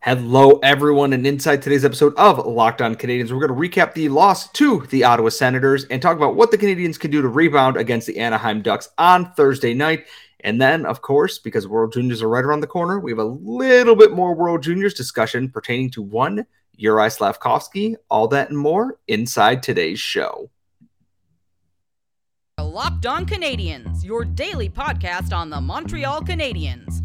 Hello, everyone, and inside today's episode of Locked On Canadians, we're going to recap the loss to the Ottawa Senators and talk about what the Canadians can do to rebound against the Anaheim Ducks on Thursday night. And then, of course, because World Juniors are right around the corner, we have a little bit more World Juniors discussion pertaining to one Juraj Slavkovsky. All that and more inside today's show. Locked On Canadians, your daily podcast on the Montreal Canadiens,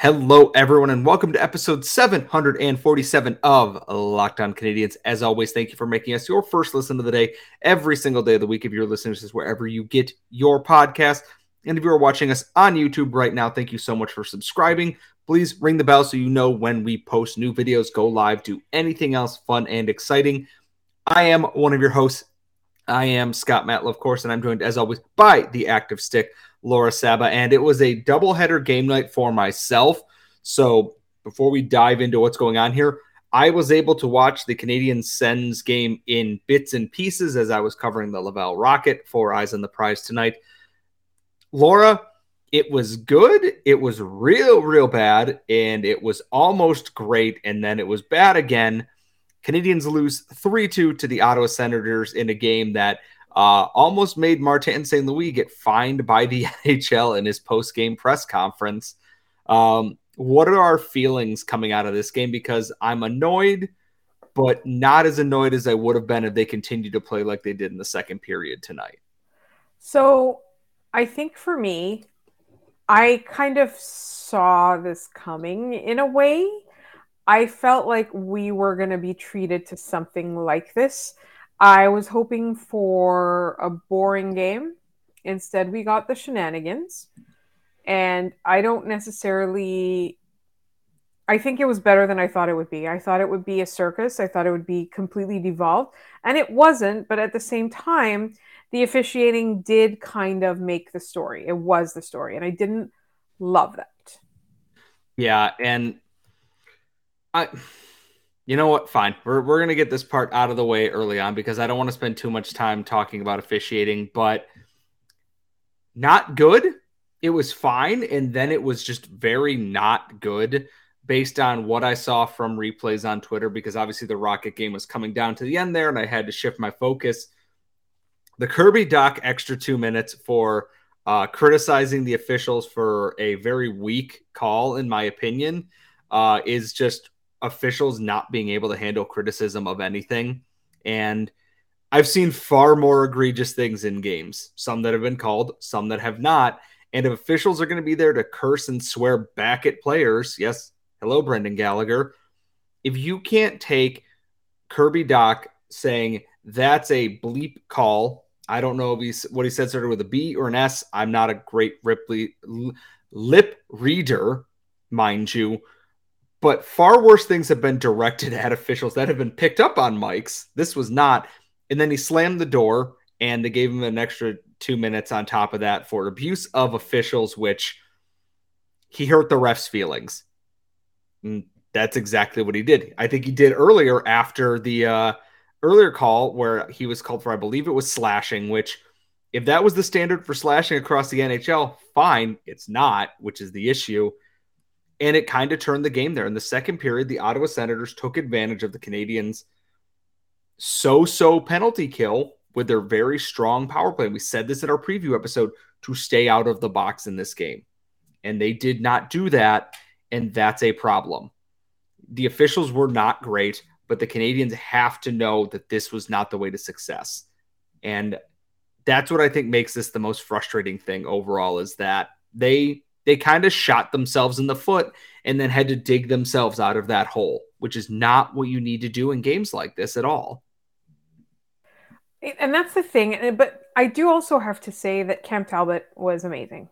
Hello, everyone, and welcome to episode 747 of Locked On Canadiens. As always, thank you for making us your first listen of the day every single day of the week. If you're listening to this wherever you get your podcast, and if you're watching us on YouTube right now, thank you so much for subscribing. Please ring the bell so you know when we post new videos, go live, do anything else fun and exciting. I am one of your hosts. I am Scott Matla, of course, and I'm joined as always by the active stick. Laura Saba, and it was a doubleheader game night for myself. So before we dive into what's going on here, I was able to watch the Canadian Sens game in bits and pieces as I was covering the Laval Rocket for Eyes on the Prize tonight. Laura, it was good. It was real, real bad. And it was almost great. And then it was bad again. Canadians lose 3 2 to the Ottawa Senators in a game that uh, almost made Martin St. Louis get fined by the NHL in his post game press conference. Um, what are our feelings coming out of this game? Because I'm annoyed, but not as annoyed as I would have been if they continued to play like they did in the second period tonight. So I think for me, I kind of saw this coming in a way. I felt like we were going to be treated to something like this I was hoping for a boring game. Instead, we got the shenanigans. And I don't necessarily. I think it was better than I thought it would be. I thought it would be a circus. I thought it would be completely devolved. And it wasn't. But at the same time, the officiating did kind of make the story. It was the story. And I didn't love that. Yeah. And I you know what? Fine. We're, we're going to get this part out of the way early on because I don't want to spend too much time talking about officiating, but not good. It was fine. And then it was just very not good based on what I saw from replays on Twitter because obviously the Rocket game was coming down to the end there and I had to shift my focus. The Kirby Dach extra two minutes for uh, criticizing the officials for a very weak call, in my opinion, uh, is just officials not being able to handle criticism of anything. And I've seen far more egregious things in games, some that have been called, some that have not. And if officials are going to be there to curse and swear back at players, yes, hello, Brendan Gallagher. If you can't take Kirby Dach saying that's a bleep call, I don't know what he said started with a B or an S. I'm not a great Ripley lip reader, mind you. But far worse things have been directed at officials that have been picked up on mics. This was not. And then he slammed the door and they gave him an extra two minutes on top of that for abuse of officials, which he hurt the ref's feelings. And that's exactly what he did. I think he did earlier after the uh, earlier call where he was called for, I believe it was slashing, which if that was the standard for slashing across the NHL, fine. It's not, which is the issue. And it kind of turned the game there. In the second period, the Ottawa Senators took advantage of the Canadiens' so so penalty kill with their very strong power play. We said this in our preview episode to stay out of the box in this game. And they did not do that. And that's a problem. The officials were not great, but the Canadians have to know that this was not the way to success. And that's what I think makes this the most frustrating thing overall is that they they kind of shot themselves in the foot and then had to dig themselves out of that hole, which is not what you need to do in games like this at all. And that's the thing. But I do also have to say that Cam Talbot was amazing.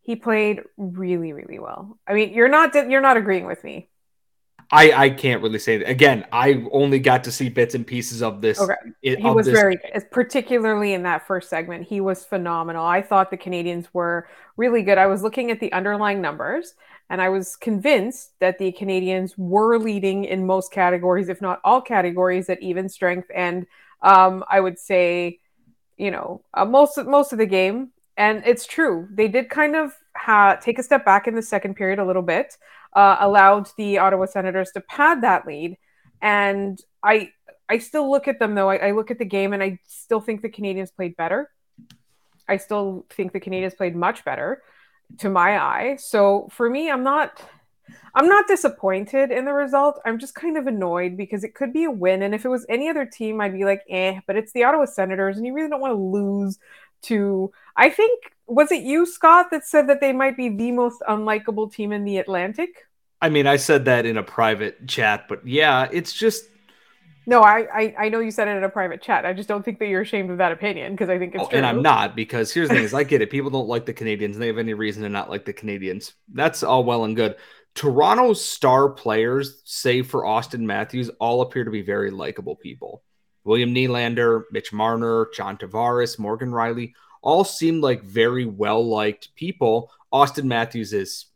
He played really, really well. I mean, you're not you're not agreeing with me. I I can't really say that. Again, I only got to see bits and pieces of this. Okay. it- he was very particularly in that first segment he was phenomenal i thought the canadians were really good i was looking at the underlying numbers and i was convinced that the canadians were leading in most categories if not all categories at even strength and um, i would say you know uh, most of, most of the game and it's true they did kind of ha- take a step back in the second period a little bit uh, allowed the ottawa senators to pad that lead and i I still look at them though. I, I, look at the game and I still think the Canadians played better. I still think the Canadians played much better to my eye. So for me, I'm not I'm not disappointed in the result. I'm just kind of annoyed because it could be a win. And if it was any other team, I'd be like, eh, but it's the Ottawa Senators, and you really don't want to lose to I think was it you, Scott, that said that they might be the most unlikable team in the Atlantic? I mean, I said that in a private chat, but yeah, it's just no, I, I, I know you said it in a private chat. I just don't think that you're ashamed of that opinion because I think it's oh, true. and I'm not because here's the thing: is I get it. People don't like the Canadians, and they have any reason to not like the Canadians. That's all well and good. Toronto's star players, save for Auston Matthews, all appear to be very likable people. William Nylander, Mitch Marner, John Tavares, Morgan Rielly, all seem like very well liked people. Auston Matthews is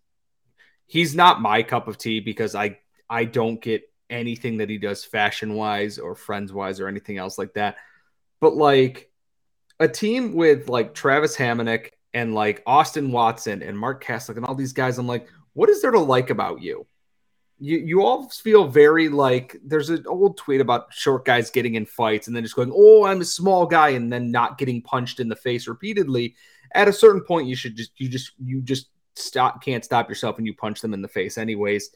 he's not my cup of tea because I I don't get anything that he does fashion wise or friends wise or anything else like that. But like a team with like Travis Hamonic and like Austin Watson and Mark Kastelic and all these guys, I'm like, what is there to like about you? You you all feel very like there's an old tweet about short guys getting in fights and then just going, oh, I'm a small guy, and then not getting punched in the face repeatedly. At a certain point, you should just you just you just stop can't stop yourself and you punch them in the face anyways.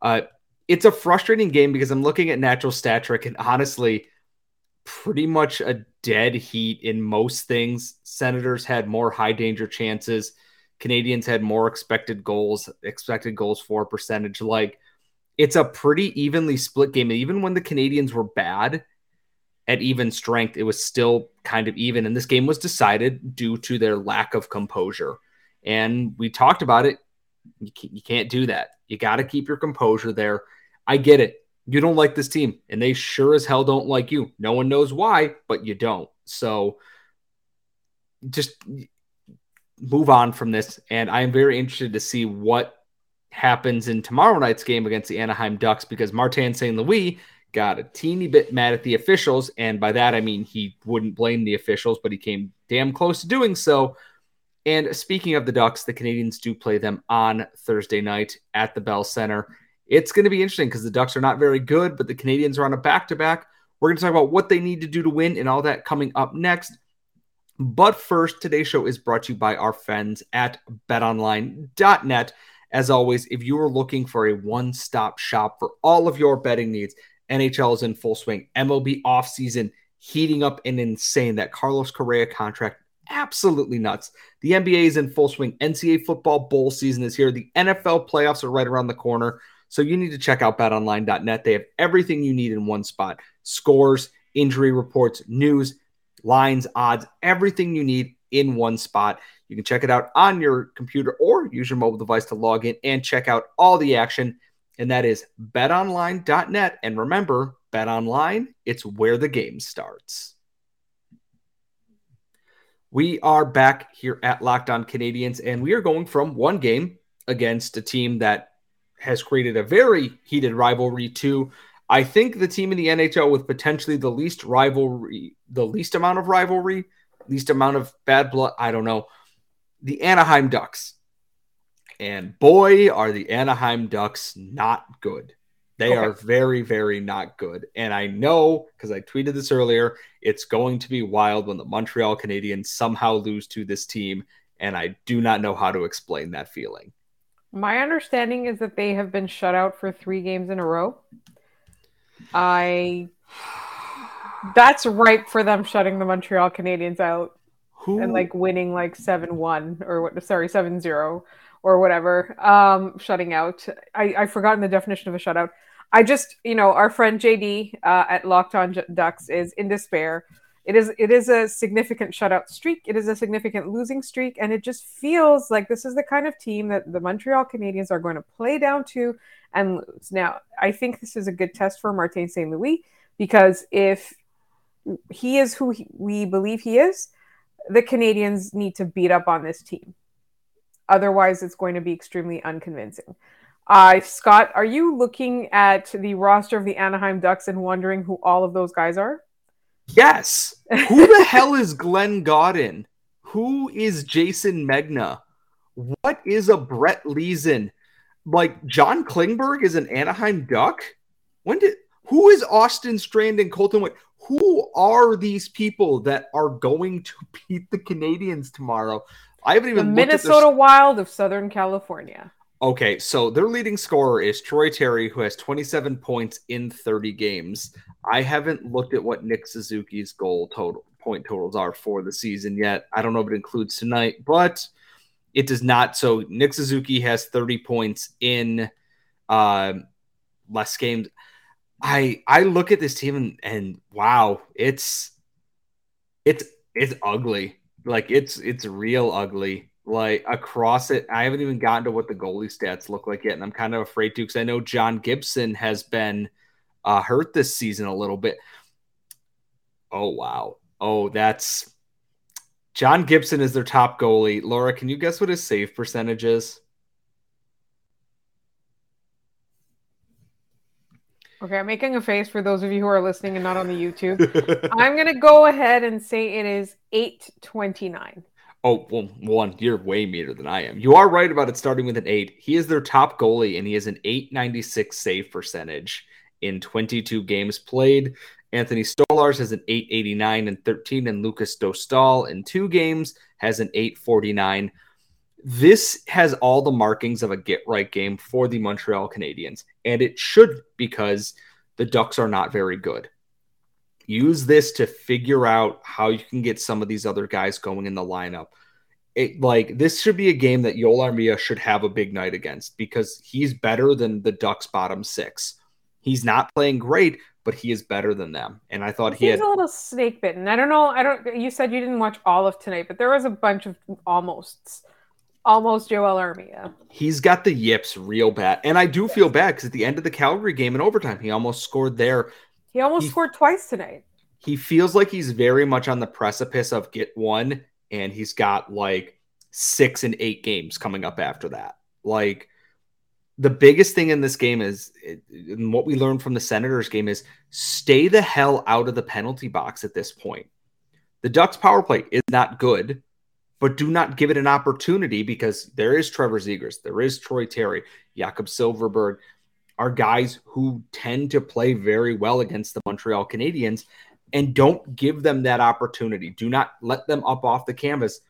Uh, it's a frustrating game because I'm looking at natural stat trick and honestly, pretty much a dead heat in most things. Senators had more high danger chances. Canadians had more expected goals, expected goals for percentage. Like it's a pretty evenly split game. And even when the Canadians were bad at even strength, it was still kind of even. And this game was decided due to their lack of composure. And we talked about it. You can't do that. You got to keep your composure there. I get it. You don't like this team, and they sure as hell don't like you. No one knows why, but you don't. So just move on from this. And I am very interested to see what happens in tomorrow night's game against the Anaheim Ducks because Martin St. Louis got a teeny bit mad at the officials. And by that, I mean he wouldn't blame the officials, but he came damn close to doing so. And speaking of the Ducks, the Canadians do play them on Thursday night at the Bell Center. It's going to be interesting because the Ducks are not very good, but the Canadians are on a back to back. We're going to talk about what they need to do to win and all that coming up next. But first, today's show is brought to you by our friends at betonline.net. As always, if you are looking for a one stop shop for all of your betting needs, NHL is in full swing. MLB offseason heating up and insane. That Carlos Correa contract absolutely nuts. The NBA is in full swing. NCAA football bowl season is here. The NFL playoffs are right around the corner. So you need to check out betonline.net. They have everything you need in one spot scores, injury reports, news, lines, odds, everything you need in one spot. You can check it out on your computer or use your mobile device to log in and check out all the action. And that is betonline.net. And remember, betonline, it's where the game starts. We are back here at Locked On Canadians, and we are going from one game against a team that has created a very heated rivalry to I think the team in the NHL with potentially the least rivalry, the least amount of rivalry, least amount of bad blood, I don't know. The Anaheim Ducks. And boy, are the Anaheim Ducks not good. They okay. are very, very not good. And I know because I tweeted this earlier, it's going to be wild when the Montreal Canadiens somehow lose to this team. And I do not know how to explain that feeling. My understanding is that they have been shut out for three games in a row. I. That's ripe for them shutting the Montreal Canadiens out Who? and like winning like 7 1 or what, sorry, 7 0 or whatever. Um, shutting out. I, I've forgotten the definition of a shutout. I just, you know, our friend JD uh, at Locked On Ducks is in despair. It is it is a significant shutout streak. It is a significant losing streak, and it just feels like this is the kind of team that the Montreal Canadiens are going to play down to and lose. Now, I think this is a good test for Martin St. Louis because if he is who he, we believe he is, the Canadians need to beat up on this team. Otherwise, it's going to be extremely unconvincing. Uh, Scott, are you looking at the roster of the Anaheim Ducks and wondering who all of those guys are? Yes. Who the hell is Glenn Gawdin? Who is Jayson Megna? What is a Brett Leason? Like John Klingberg is an Anaheim Duck? When did who is Austin Strand and Colton White? Who are these people that are going to beat the Canadians tomorrow? I haven't even the Minnesota their... Wild of Southern California. Okay, so their leading scorer is Troy Terry, who has 27 points in 30 games. I haven't looked at what Nick Suzuki's goal total point totals are for the season yet. I don't know if it includes tonight, but it does not. So Nick Suzuki has 30 points in uh, less games. I I look at this team and, and wow, it's it's it's ugly. Like it's it's real ugly like across it. I haven't even gotten to what the goalie stats look like yet, and I'm kind of afraid to because I know John Gibson has been uh, hurt this season a little bit. Oh wow! Oh, that's John Gibson is their top goalie. Laura, can you guess what his save percentage is? Okay, I'm making a face for those of you who are listening and not on the YouTube. I'm going to go ahead and say it is 829. Oh, well, one, you're way meaner than I am. You are right about it starting with an eight. He is their top goalie, and he has an 896 save percentage in 22 games played. Anthony Stolarz has an 889 and 13, and Lukas Dostal in two games has an 849. This has all the markings of a get right game for the Montreal Canadiens, and it should because the Ducks are not very good use this to figure out how you can get some of these other guys going in the lineup. It, like this should be a game that Joel Armia should have a big night against because he's better than the Ducks bottom six. He's not playing great, but he is better than them. And I thought he he's had a little snake bitten. I don't know. I don't. You said you didn't watch all of tonight, but there was a bunch of almosts. Almost Joel Armia. He's got the yips real bad. And I do feel bad because at the end of the Calgary game in overtime, he almost scored there he almost he, scored twice tonight. He feels like he's very much on the precipice of get one, and he's got like six and eight games coming up after that. Like the biggest thing in this game is, and what we learned from the Senators game is stay the hell out of the penalty box at this point. The Ducks power play is not good, but do not give it an opportunity because there is Trevor Zegras, there is Troy Terry, Jakob Silfverberg, are guys who tend to play very well against the Montreal Canadiens and don't give them that opportunity. Do not let them up off the canvas.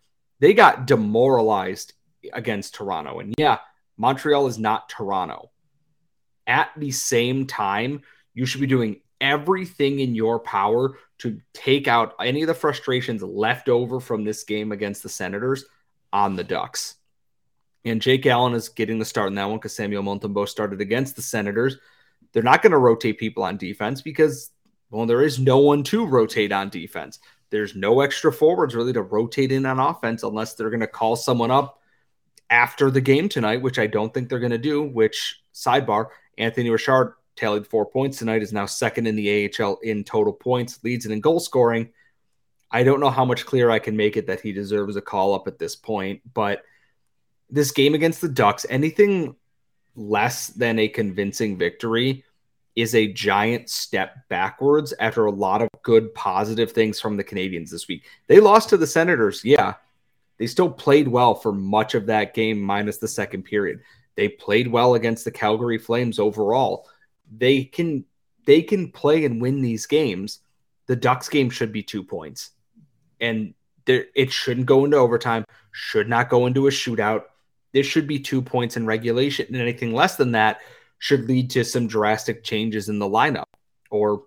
They got demoralized against Toronto. And yeah, Montreal is not Toronto. At the same time, you should be doing everything in your power to take out any of the frustrations left over from this game against the Senators on the Ducks. And Jake Allen is getting the start in that one because Samuel Montembeault started against the Senators. They're not going to rotate people on defense because, well, there is no one to rotate on defense. There's no extra forwards really to rotate in on offense unless they're going to call someone up after the game tonight, which I don't think they're going to do. Which, sidebar, Anthony Richard tallied four points tonight, is now second in the AHL in total points, leads it in goal scoring. I don't know how much clearer I can make it that he deserves a call up at this point, but – this game against the Ducks, anything less than a convincing victory is a giant step backwards after a lot of good positive things from the Canadians this week. They lost to the Senators, yeah. They still played well for much of that game minus the second period. They played well against the Calgary Flames overall. They can they can play and win these games. The Ducks game should be 2 points. And there, it shouldn't go into overtime, should not go into a shootout this should be two points in regulation, and anything less than that should lead to some drastic changes in the lineup or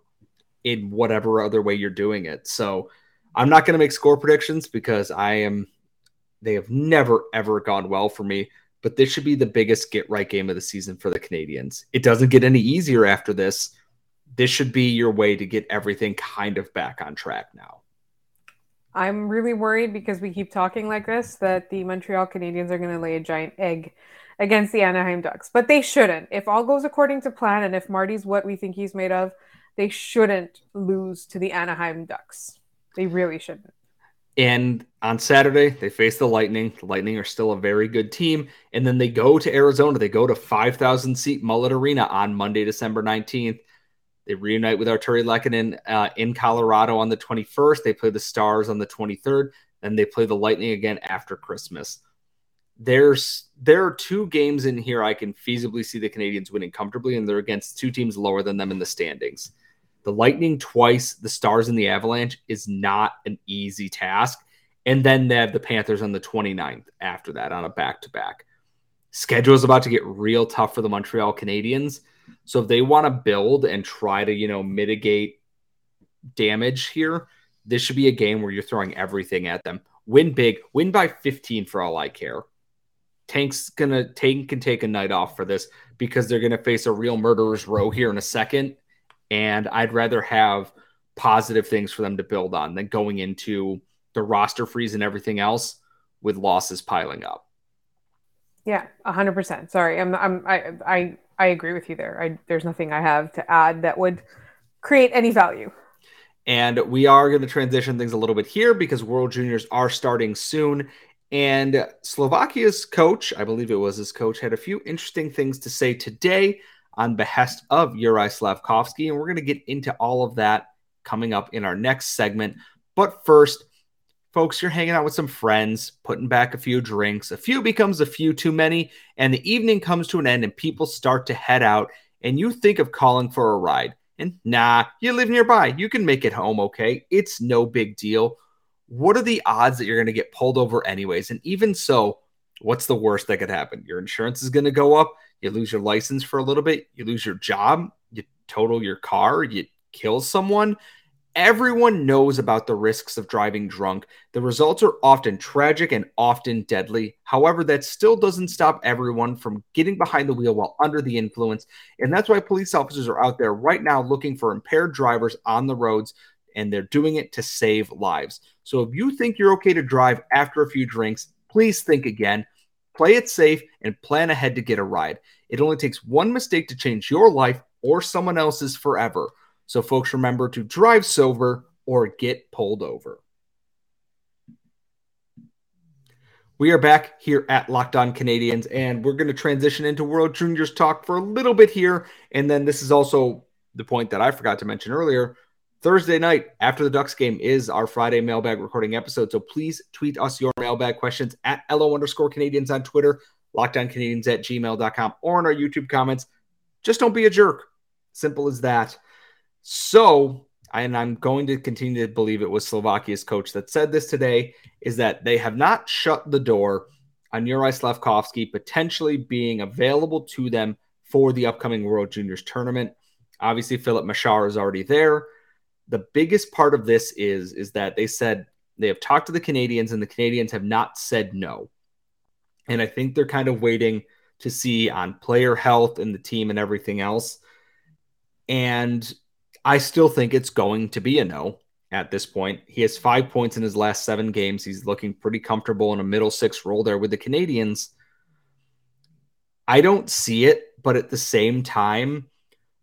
in whatever other way you're doing it. So I'm not going to make score predictions because I am, they have never, ever gone well for me. But this should be the biggest get right game of the season for the Canadians. It doesn't get any easier after this. This should be your way to get everything kind of back on track now. I'm really worried because we keep talking like this that the Montreal Canadiens are going to lay a giant egg against the Anaheim Ducks. But they shouldn't. If all goes according to plan and if Marty's what we think he's made of, they shouldn't lose to the Anaheim Ducks. They really shouldn't. And on Saturday, they face the Lightning. The Lightning are still a very good team. And then they go to Arizona. They go to 5,000 seat Mullet Arena on Monday, December 19th. They reunite with Artturi Lehkonen uh, in Colorado on the 21st. They play the Stars on the 23rd. and they play the Lightning again after Christmas. There's there are two games in here I can feasibly see the Canadians winning comfortably, and they're against two teams lower than them in the standings. The Lightning twice, the Stars and the Avalanche is not an easy task. And then they have the Panthers on the 29th after that on a back to back. Schedule is about to get real tough for the Montreal Canadiens. So if they want to build and try to, you know, mitigate damage here, this should be a game where you're throwing everything at them. Win big, win by 15 for all I care. Tank's gonna Tank can take a night off for this because they're gonna face a real murderer's row here in a second. And I'd rather have positive things for them to build on than going into the roster freeze and everything else with losses piling up. Yeah, hundred percent. Sorry, I'm, I'm, I, I, I agree with you there. I, there's nothing I have to add that would create any value. And we are going to transition things a little bit here because World Juniors are starting soon. And Slovakia's coach, I believe it was his coach, had a few interesting things to say today on behest of Juraj Slavkovsky. And we're going to get into all of that coming up in our next segment. But first, folks, you're hanging out with some friends, putting back a few drinks. A few becomes a few too many, and the evening comes to an end, and people start to head out, and you think of calling for a ride. And nah, you live nearby. You can make it home okay. It's no big deal. What are the odds that you're going to get pulled over anyways? And even so, what's the worst that could happen? Your insurance is going to go up. You lose your license for a little bit. You lose your job. You total your car. You kill someone. Everyone knows about the risks of driving drunk. The results are often tragic and often deadly. However, that still doesn't stop everyone from getting behind the wheel while under the influence. And that's why police officers are out there right now looking for impaired drivers on the roads, and they're doing it to save lives. So if you think you're okay to drive after a few drinks, please think again. Play it safe and plan ahead to get a ride. It only takes one mistake to change your life or someone else's forever. So, folks, remember to drive sober or get pulled over. We are back here at Locked On Canadiens, and we're going to transition into World Juniors talk for a little bit here. And then this is also the point that I forgot to mention earlier. Thursday night after the Ducks game is our Friday mailbag recording episode. So please tweet us your mailbag questions at LO underscore Canadians on Twitter, lockedoncanadiens at gmail.com, or in our YouTube comments. Just don't be a jerk. Simple as that. So, and I'm going to continue to believe it was Slovakia's coach that said this today, is that they have not shut the door on Juraj Slavkovsky potentially being available to them for the upcoming World Juniors tournament. Obviously, Filip Mesar is already there. The biggest part of this is is that they said they have talked to the Canadians and the Canadians have not said no. And I think they're kind of waiting to see on player health and the team and everything else. And I still think it's going to be a no at this point. He has five points in his last seven games. He's looking pretty comfortable in a middle six role there with the Canadians. I don't see it, but at the same time,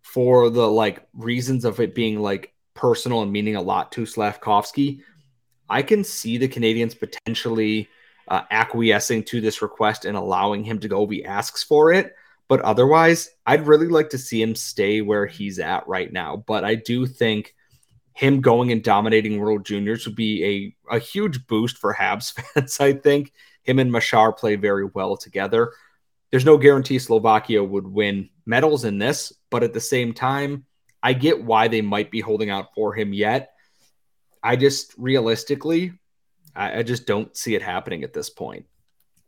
for the like reasons of it being like personal and meaning a lot to Slavkovsky, I can see the Canadians potentially uh, acquiescing to this request and allowing him to go if he asks for it. But otherwise, I'd really like to see him stay where he's at right now. But I do think him going and dominating World Juniors would be a, a huge boost for Habs fans. I think him and Mesar play very well together. There's no guarantee Slovakia would win medals in this, but at the same time, I get why they might be holding out for him yet. I just realistically, I, I just don't see it happening at this point.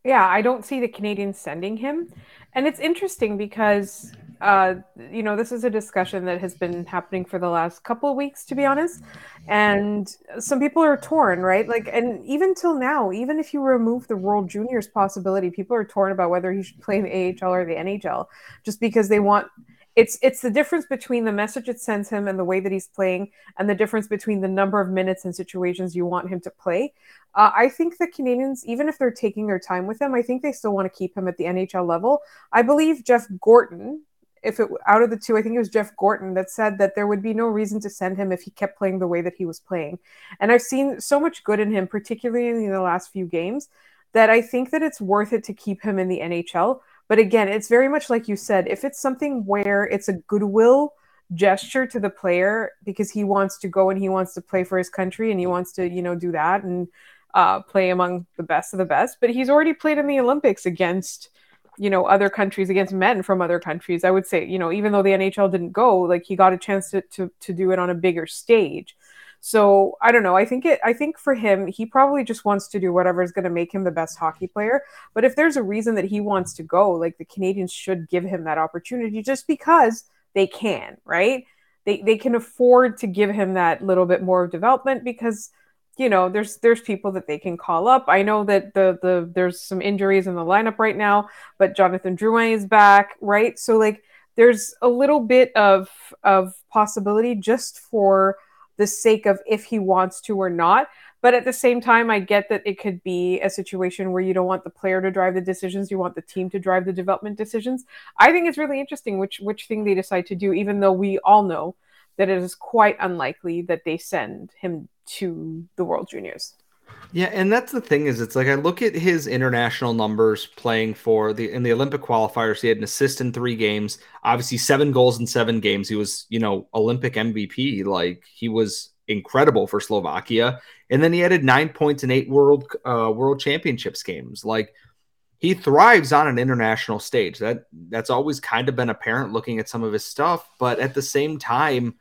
Yeah, I don't see the Canadians sending him. And it's interesting because, uh, you know, this is a discussion that has been happening for the last couple of weeks, to be honest. And some people are torn, right? Like, and even till now, even if you remove the World Juniors possibility, people are torn about whether he should play in the AHL or the NHL just because they want it's it's the difference between the message it sends him and the way that he's playing, and the difference between the number of minutes and situations you want him to play. Uh, I think the canadians even if they're taking their time with him, I think they still want to keep him at the NHL level. I believe Jeff Gorton, if it out of the two, I think it was Jeff Gorton that said that there would be no reason to send him if he kept playing the way that he was playing. And I've seen so much good in him, particularly in the last few games, that I think that it's worth it to keep him in the NHL. But again, it's very much like you said, if it's something where it's a goodwill gesture to the player because he wants to go and he wants to play for his country and he wants to, you know, do that and uh, play among the best of the best. But he's already played in the Olympics against, you know, other countries, against men from other countries. I would say, you know, even though the NHL didn't go, like he got a chance to, to, to do it on a bigger stage. So I don't know. I think it. I think for him, he probably just wants to do whatever is going to make him the best hockey player. But if there's a reason that he wants to go, like the Canadians should give him that opportunity, just because they can, right? They they can afford to give him that little bit more of development because you know there's there's people that they can call up. I know that the the there's some injuries in the lineup right now, but Jonathan Drouin is back, right? So like there's a little bit of of possibility just for the sake of if he wants to or not. But at the same time, I get that it could be a situation where you don't want the player to drive the decisions, you want the team to drive the development decisions. I think it's really interesting which which thing they decide to do, even though we all know that it is quite unlikely that they send him to the World Juniors. Yeah, and that's the thing is it's like I look at his international numbers playing for the in the Olympic qualifiers. He had an assist in three games, obviously seven goals in seven games. He was, you know, Olympic MVP. Like he was incredible for Slovakia. And then he added nine points in eight world uh, world championships games. Like he thrives on an international stage. That that's always kind of been apparent looking at some of his stuff, but at the same time,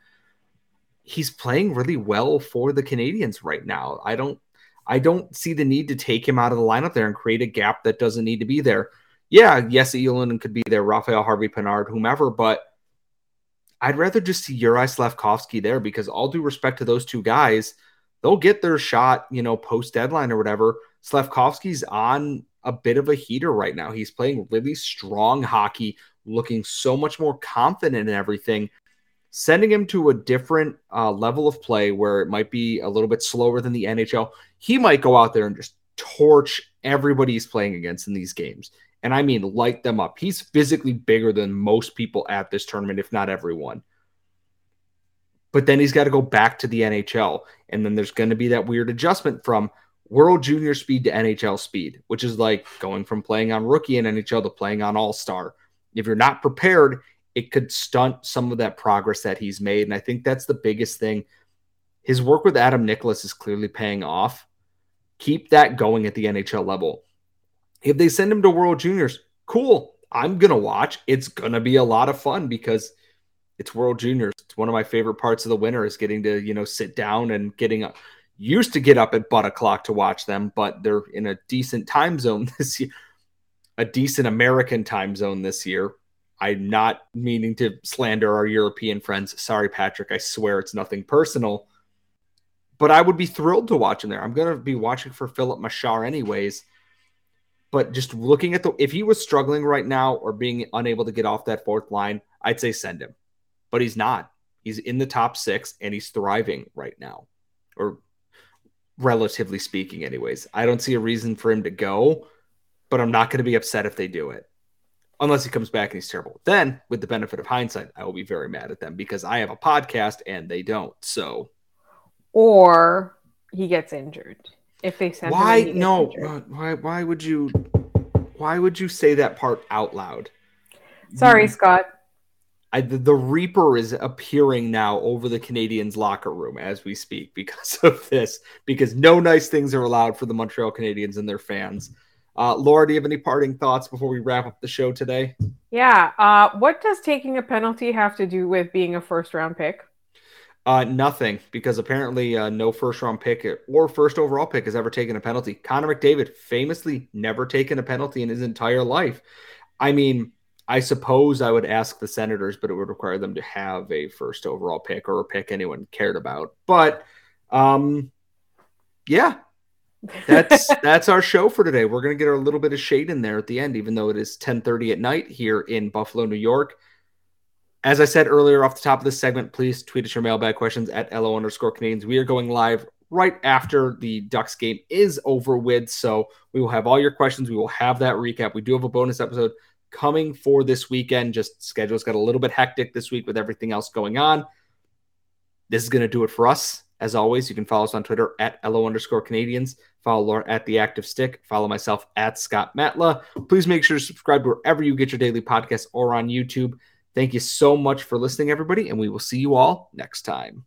he's playing really well for the Canadians right now. I don't I don't see the need to take him out of the lineup there and create a gap that doesn't need to be there. Yeah, yes, Ylönen could be there, Raphael Harvey Pinard, whomever, but I'd rather just see Juraj Slavkovsky there because all due respect to those two guys, they'll get their shot, you know, post deadline or whatever. Slavkovsky's on a bit of a heater right now. He's playing really strong hockey, looking so much more confident in everything sending him to a different uh, level of play where it might be a little bit slower than the NHL, he might go out there and just torch everybody he's playing against in these games. And I mean, light them up. He's physically bigger than most people at this tournament, if not everyone. But then he's got to go back to the NHL. And then there's going to be that weird adjustment from World Junior speed to NHL speed, which is like going from playing on rookie in NHL to playing on All Star. If you're not prepared, it could stunt some of that progress that he's made. And I think that's the biggest thing. His work with Adam Nicholas is clearly paying off. Keep that going at the NHL level. If they send him to World Juniors, cool. I'm going to watch. It's going to be a lot of fun because it's World Juniors. It's one of my favorite parts of the winter is getting to, you know, sit down and getting up. Used to get up at butt o'clock to watch them, but they're in a decent time zone this year, a decent American time zone this year I'm not meaning to slander our European friends. Sorry, Patrick. I swear it's nothing personal. But I would be thrilled to watch him there. I'm going to be watching for Filip Mesar anyways. But just looking at the, if he was struggling right now or being unable to get off that fourth line, I'd say send him. But he's not. He's in the top six and he's thriving right now, or relatively speaking, anyways. I don't see a reason for him to go, but I'm not going to be upset if they do it unless he comes back and he's terrible. Then, with the benefit of hindsight, I will be very mad at them because I have a podcast and they don't. So, or he gets injured if they send why him. no? Uh, why why would you why would you say that part out loud? Sorry, you, Scott. I, the, the Reaper is appearing now over the Canadians' locker room as we speak because of this. Because no nice things are allowed for the Montreal Canadiens and their fans. Uh, Laura, do you have any parting thoughts before we wrap up the show today? Yeah. Uh, what does taking a penalty have to do with being a first round pick? Uh, nothing, because apparently uh, no first round pick or first overall pick has ever taken a penalty. Connor McDavid famously never taken a penalty in his entire life. I mean, I suppose I would ask the Senators, but it would require them to have a first overall pick or a pick anyone cared about. But um, yeah, that's that's our show for today. We're gonna get a little bit of shade in there at the end, even though it is 10:30 at night here in Buffalo, New York. as I said earlier off the top of this segment, please tweet us your mailbag questions at LO underscore Canadians. We are going live right after the Ducks game is over with. So we will have all your questions. We will have that recap. We do have a bonus episode coming for this weekend. Just schedule's got a little bit hectic this week with everything else going on. This is going to do it for us. As always, you can follow us on Twitter at LO underscore Canadians. Follow Laura at The Active Stick. Follow myself at Scott Matla. Please make sure to subscribe wherever you get your daily podcast or on YouTube. Thank you so much for listening, everybody, and we will see you all next time.